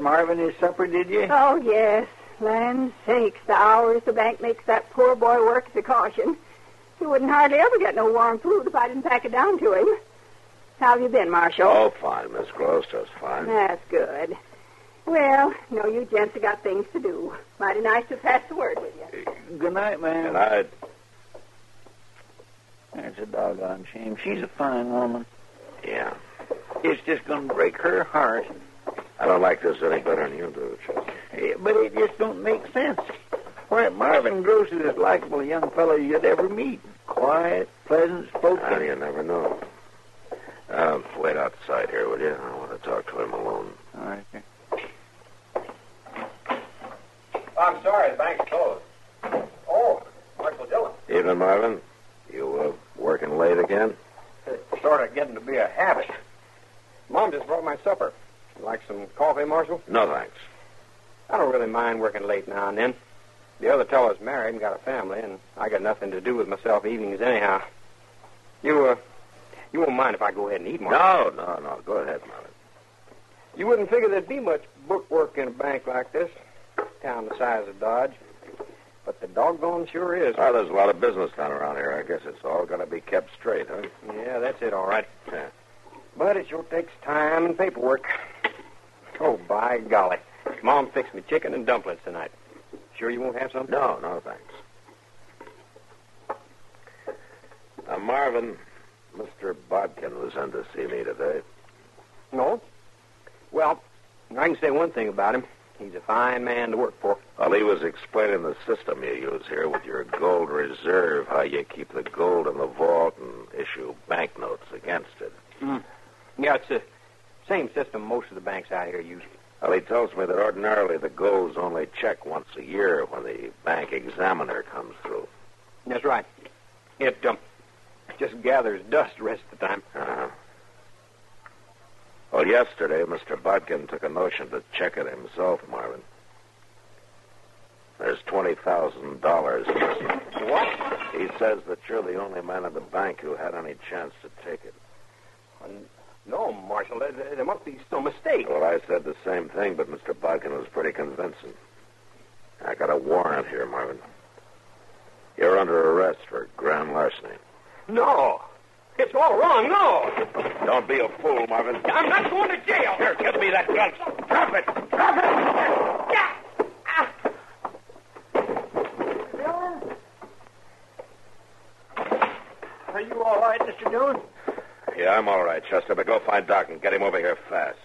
Marvin his supper, did you? Oh, yes. Land sakes, the hours the bank makes that poor boy work is a caution. He wouldn't hardly ever get no warm food if I didn't pack it down to him. How have you been, Marshal? Oh, fine, Miss Gross, just fine. That's good. Well, no, you gents have got things to do. Mighty nice to pass the word with you. Good night, ma'am. Good night. That's a doggone shame. She's a fine woman. yeah, It's just gonna break her heart. I don't like this any better than you do, Chester. Eh, But it just don't make sense. Why, Marvin Gross is as likable a young fellow you'd ever meet. Quiet, pleasant spoken. Well, you never know. Uh, wait outside here, will you? I want to talk to him alone. All right, sir. I'm sorry, the bank's closed. Oh, Marshal Dillon. Evening, Marvin. You uh, working late again? It's sort of getting to be a habit. Mom just brought my supper. Like some coffee, Marshal? No, thanks. I don't really mind working late now and then. The other fellow's married and got a family, and I got nothing to do with myself evenings anyhow. You, uh, you won't mind if I go ahead and eat, Marshal? No, no, no. Go ahead, Marvin. You wouldn't figure there'd be much book work in a bank like this, town the size of Dodge. But the doggone sure is. Well, there's a lot of business done around here. I guess it's all got to be kept straight, huh? Yeah, that's it, all right. Yeah. But it sure takes time and paperwork. Oh, by golly. Mom fixed me chicken and dumplings tonight. Sure you won't have some? No, no, thanks. Now, Marvin, Mr. Bodkin was in to see me today. No? Well, I can say one thing about him. He's a fine man to work for. Well, he was explaining the system you use here with your gold reserve, how you keep the gold in the vault and issue banknotes against it. Hmm. Yeah, it's the same system most of the banks out here use. Well, he tells me that ordinarily the gold's only check once a year when the bank examiner comes through. That's right. It um, just gathers dust the rest of the time. Uh-huh. Well, yesterday, Mr. Bodkin took a notion to check it himself, Marvin. There's $20,000 missing. What? He says that you're the only man in the bank who had any chance to take it. No, Marshal. There, there must be some mistake. Well, I said the same thing, but Mr. Bodkin was pretty convincing. I got a warrant here, Marvin. You're under arrest for grand larceny. No. It's all wrong. No. Don't be a fool, Marvin. I'm not going to jail. Here, give me that gun. Drop it. Drop it. Yeah. Are you all right, Mr. Dillon? Yeah, I'm all right, Chester, but go find Doc and get him over here fast.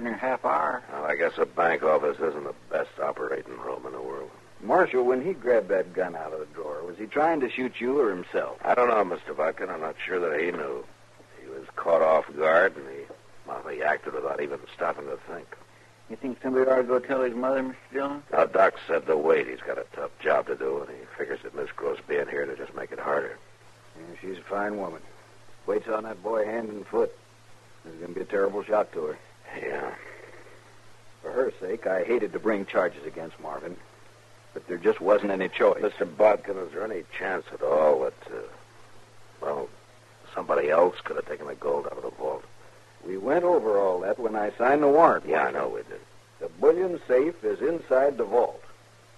In there pretty near half hour. Well, I guess a bank office isn't the best operating room in the world. Marshal, when he grabbed that gun out of the drawer, was he trying to shoot you or himself? I don't know, Mr. Bodkin. I'm not sure that he knew. He was caught off guard, and he, well, he acted without even stopping to think. You think somebody ought to go tell his mother, Mr. Dillon? Now, Doc said to wait. He's got a tough job to do, and he figures that Miss Gross being here to just make it harder. Yeah, she's a fine woman. Waits on that boy hand and foot. There's going to be a terrible shock to her. Yeah. For her sake, I hated to bring charges against Marvin, but there just wasn't any choice. Mr. Bodkin, is there any chance at all that, uh, well, somebody else could have taken the gold out of the vault? We went over all that when I signed the warrant. Yeah, I know we did. The bullion safe is inside the vault.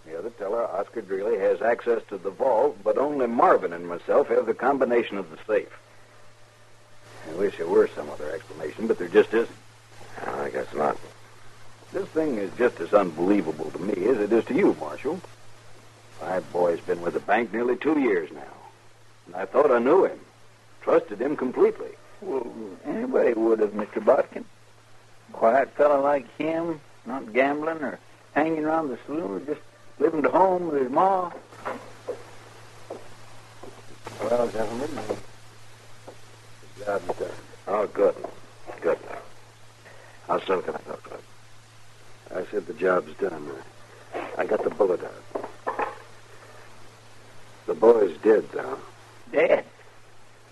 The other teller, Oscar Dreeley, has access to the vault, but only Marvin and myself have the combination of the safe. I wish there were some other explanation, but there just isn't. I guess not. This thing is just as unbelievable to me as it is to you, Marshal. My boy's been with the bank nearly two years now. And I thought I knew him. Trusted him completely. Well, anybody would have, Mr. Botkin. Quiet fellow like him, not gambling or hanging around the saloon, just living at home with his ma. Well, gentlemen, the job's done. Oh, good. Good. How soon can I talk to him? I said the job's done. I got the bullet out. The boy's dead, though. Dead.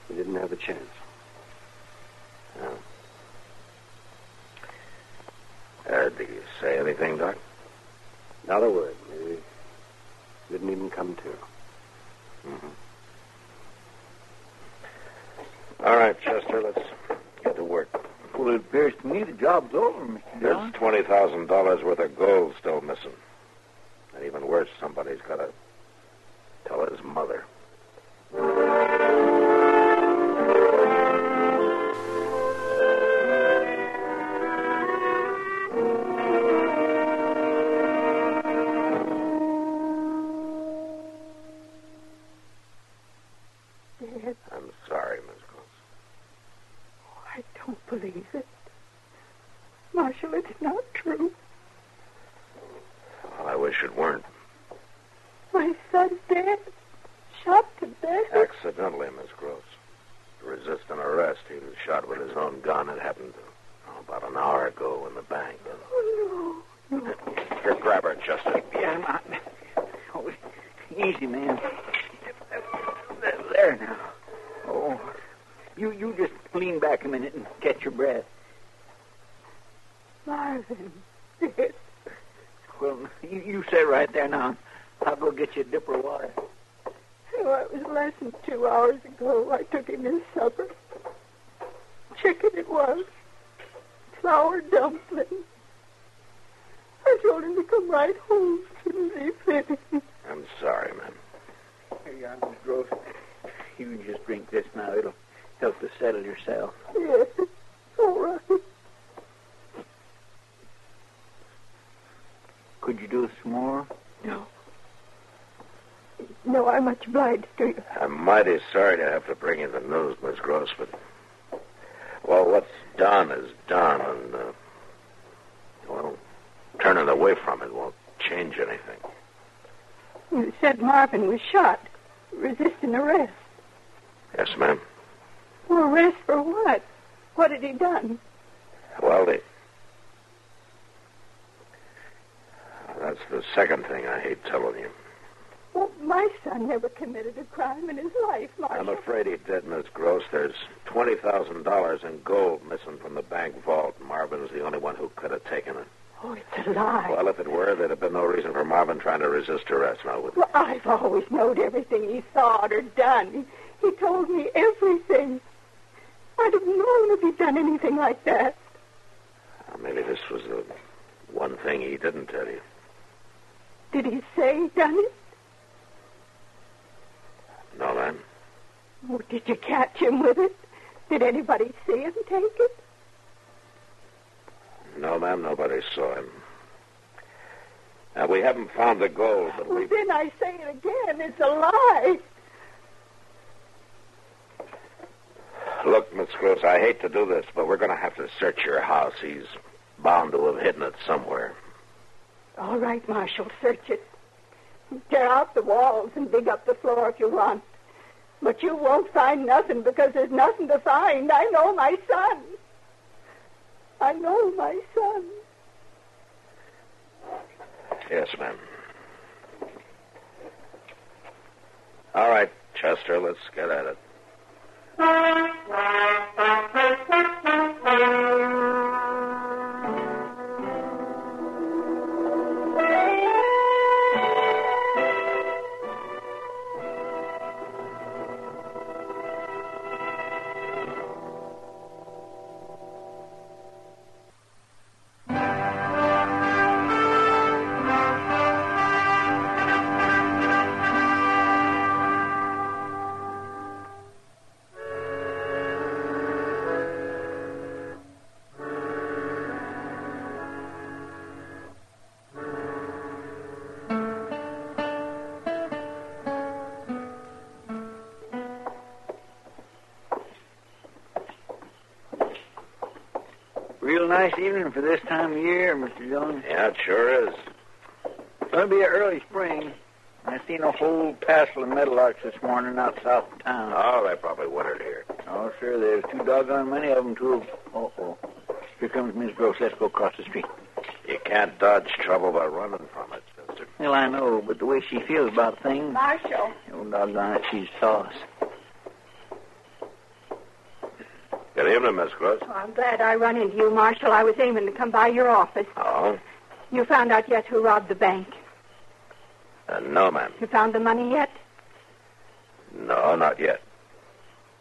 He didn't have a chance. Uh, did you say anything, Doc? Not a word. He didn't even come to. Mm-hmm. All right, Chester, let's get to work. Well, it appears to me the job's over, Mr. There's twenty thousand dollars worth of gold still missing. And even worse, somebody's got to Marvin. Dead. Well, you, you stay right there now. I'll go get you a dipper of water. Oh, it was less than two hours ago. I took him his supper. Chicken it was. Flour dumpling. I told him to come right home as soon as he finished. I'm sorry, ma'am. Here you are, Miss Gross. You just drink this now. It'll help to settle yourself. Yes, all right. Could you do some more? No. No, I'm much obliged to you. I'm mighty sorry to have to bring you the news, Miss Gross, but well, what's done is done, and uh, well, turning away from it won't change anything. You said Marvin was shot, resisting arrest. Yes, ma'am. Well, arrest for what? What had he done? Well, the that's the second thing I hate telling you. Well, my son never committed a crime in his life, Marshal. I'm afraid he did, Miss Gross. There's twenty thousand dollars in gold missing from the bank vault. Marvin's the only one who could have taken it. Oh, it's a lie. Well, if it were, there'd have been no reason for Marvin trying to resist arrest now, would? Well, I've always known everything he thought or done. He told me everything. I'd have known if he'd done anything like that. Well, maybe this was the one thing he didn't tell you. Did he say he'd done it? No, ma'am. Oh, did you catch him with it? Did anybody see him take it? No, ma'am. Nobody saw him. Now, we haven't found the gold, but Well, we... then I say it again. It's a lie. Look, Miss Gross, I hate to do this, but we're going to have to search your house. He's bound to have hidden it somewhere. All right, Marshal, search it. Tear out the walls and dig up the floor if you want. But you won't find nothing because there's nothing to find. I know my son. I know my son. Yes, ma'am. All right, Chester, let's get at it. Nice evening for this time of year, Mr. Jones. Yeah, it sure is. It's going to be an early spring. I seen a whole passel of meadowlarks this morning out south of town. Oh, they probably wintered here. Oh, sure, there's too doggone many of them, too. Uh-oh. Here comes Miss Gross. Let's go across the street. You can't dodge trouble by running from it, Chester. Well, I know, but the way she feels about things, Marshall. oh, doggone it, she's sauce. Good evening, Miss Gross. Oh, I'm glad I run into you, Marshal. I was aiming to come by your office. Oh? You found out yet who robbed the bank? Uh, no, ma'am. You found the money yet? No, not yet.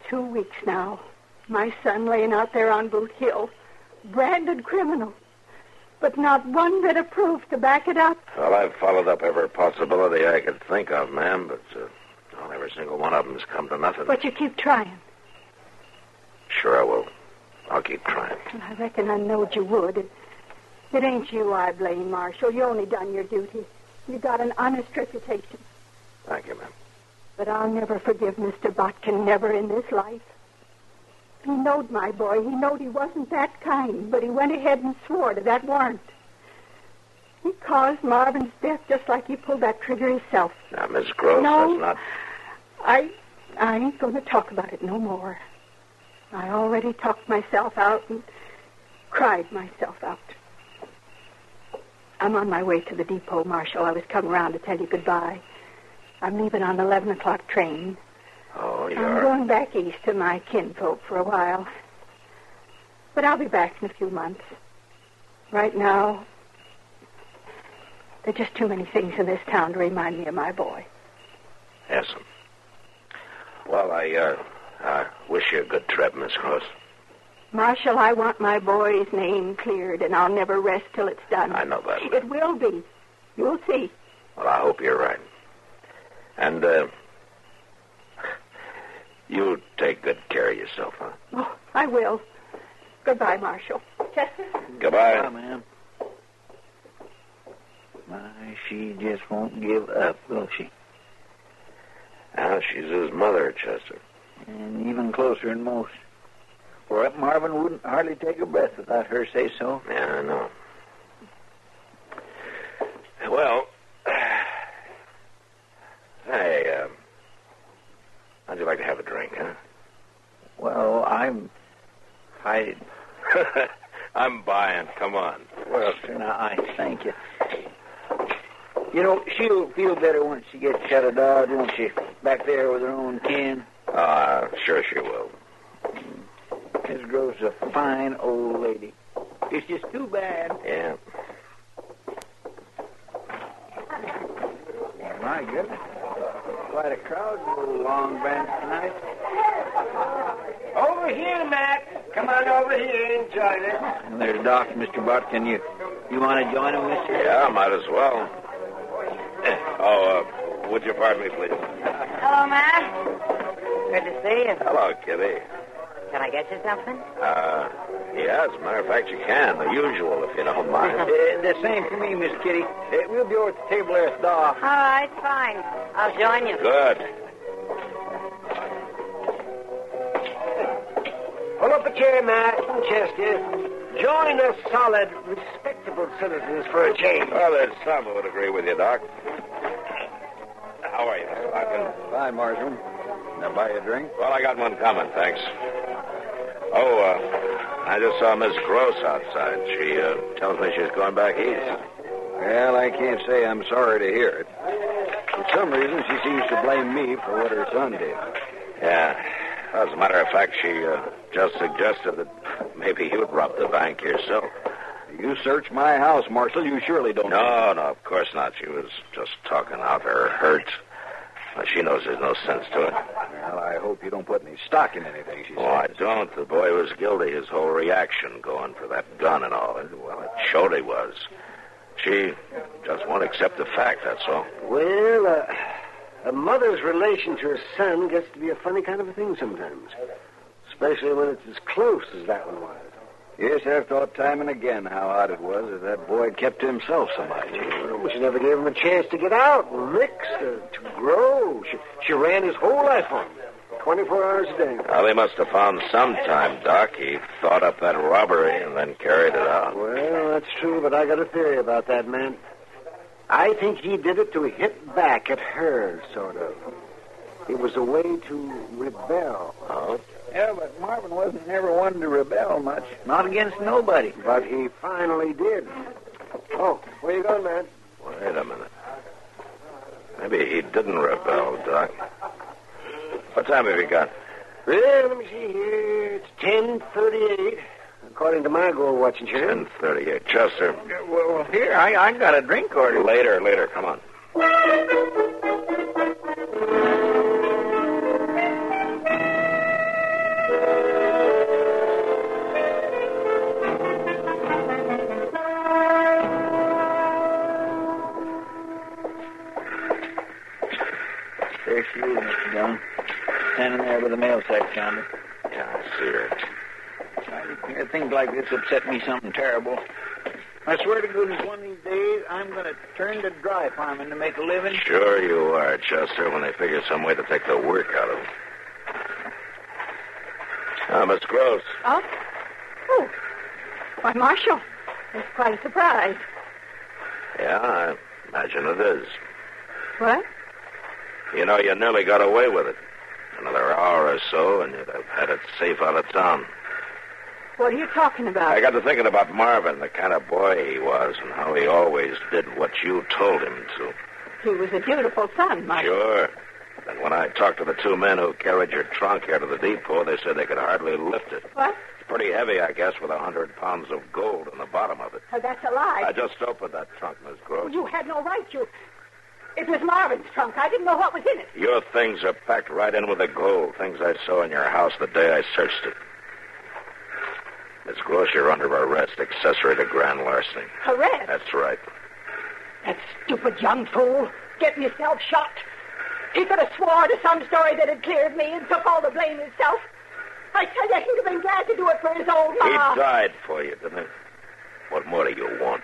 Two weeks now. My son laying out there on Boot Hill. Branded criminal. But not one bit of proof to back it up. Well, I've followed up every possibility I could think of, ma'am, but uh, well, every single one of them's come to nothing. But you keep trying. Sure I will. I'll keep trying. I reckon I knowed you would. It, it ain't you I blame, Marshal. You only done your duty. You got an honest reputation. Thank you, ma'am. But I'll never forgive Mr. Botkin, never in this life. He knowed my boy. He knowed he wasn't that kind, but he went ahead and swore to that warrant. He caused Marvin's death just like he pulled that trigger himself. Now, Miss Gross, No. that's not... I I ain't going to talk about it no more. I already talked myself out and cried myself out. I'm on my way to the depot, Marshal. I was coming around to tell you goodbye. I'm leaving on the 11 o'clock train. Oh, you I'm are. going back east to my kinfolk for a while. But I'll be back in a few months. Right now, there are just too many things in this town to remind me of my boy. Yes. Well, I, uh, I wish you a good trip, Miss Gross. Marshal, I want my boy's name cleared, and I'll never rest till it's done. I know that. It will be. You'll see. Well, I hope you're right. And, uh, you'll take good care of yourself, huh? Oh, I will. Goodbye, Marshal. Chester? Goodbye. Bye, ma'am. My, she just won't give up, will she? Now, she's his mother, Chester. And even closer than most. For that Marvin wouldn't hardly take a breath without her say so. Yeah, I know. Well, hey, um, how'd you like to have a drink, huh? Well, I'm. I. I'm buying. Come on. Well, sir, now, I thank you. You know, she'll feel better once she gets shut of Dodge, won't she? Back there with her own kin. Uh, sure she will. Miss Grove's a fine old lady. It's just too bad. Yeah. My goodness. Quite a crowd in the Long Branch tonight. Over here, Mac. Come on over here and join us. And there's Doc, Mr. Botkin. You, you want to join him, Mr. Yeah, I might as well. Eh, Oh, uh, would you pardon me, please? Hello, Matt. Good to see you. Hello, Kitty. Can I get you something? Uh, yeah, as a matter of fact, you can. The usual, if you don't mind. Uh, the same for me, Miss Kitty. Uh, we'll be over at the table there with Doc. All right, fine. I'll join you. Good. Pull up a chair, Matt and Chester. Join us solid, respectable citizens for a change. Well, there's some who would agree with you, Doc. How are you, Mr. Larkin? Fine, Marshal. Now buy you a drink? Well, I got one coming, thanks. Oh, uh, I just saw Miss Gross outside. She uh, tells me she's going back east. Well, I can't say I'm sorry to hear it. For some reason, she seems to blame me for what her son did. Yeah. As a matter of fact, she uh, just suggested that maybe you'd rob the bank yourself. You search my house, Marshal. You surely don't. No, no, of course not. She was just talking out her hurt. Well, she knows there's no sense to it. Well, I hope you don't put any stock in anything she says. Oh, I don't. The boy was guilty. His whole reaction going for that gun and all. Well, it showed he was. She just won't accept the fact, that's all. Well, uh, a mother's relation to her son gets to be a funny kind of a thing sometimes. Especially when it's as close as that one was. Yes, I've thought time and again how odd it was that that boy kept to himself so much. Well, she never gave him a chance to get out mix, to, uh, to grow. She, she ran his whole life on him, 24 hours a day. Well, he must have found some time, Doc. He thought up that robbery and then carried it out. Well, that's true, but I got a theory about that man. I think he did it to hit back at her, sort of. It was a way to rebel. Oh? Yeah, but Marvin wasn't never one to rebel much. Not against nobody. But he finally did. Oh, where you going, man? Wait a minute. Maybe he didn't rebel, Doc. What time have you got? Well, let me see here. It's 10.38, according to my gold watching chair. 1038. Chester. Well, here, I, I got a drink order. Later, later. Come on. Like this upset me something terrible. I swear to goodness, one of these days, I'm going to turn to dry farming to make a living. Sure you are, Chester, when they figure some way to take the work out of him. Ah, Miss Gross. Oh? Oh. Why, Marshal, that's quite a surprise. Yeah, I imagine it is. What? You know, you nearly got away with it. Another hour or so, and you'd have had it safe out of town. What are you talking about? I got to thinking about Marvin, the kind of boy he was, and how he always did what you told him to. He was a beautiful son, Marshal. Sure. And when I talked to the two men who carried your trunk here to the depot, they said they could hardly lift it. What? It's pretty heavy, I guess, with a hundred pounds of gold in the bottom of it. Oh, that's a lie. I just opened that trunk, Miss Gross. You had no right. You. It was Marvin's trunk. I didn't know what was in it. Your things are packed right in with the gold. Things I saw in your house the day I searched it. Miss Gross, you're under arrest, accessory to grand larceny. Arrest. That's right. That stupid young fool. Getting himself shot. He could have swore to some story that had cleared me and took all the blame himself. I tell you, he'd have been glad to do it for his old man. He died for you, didn't he? What more do you want?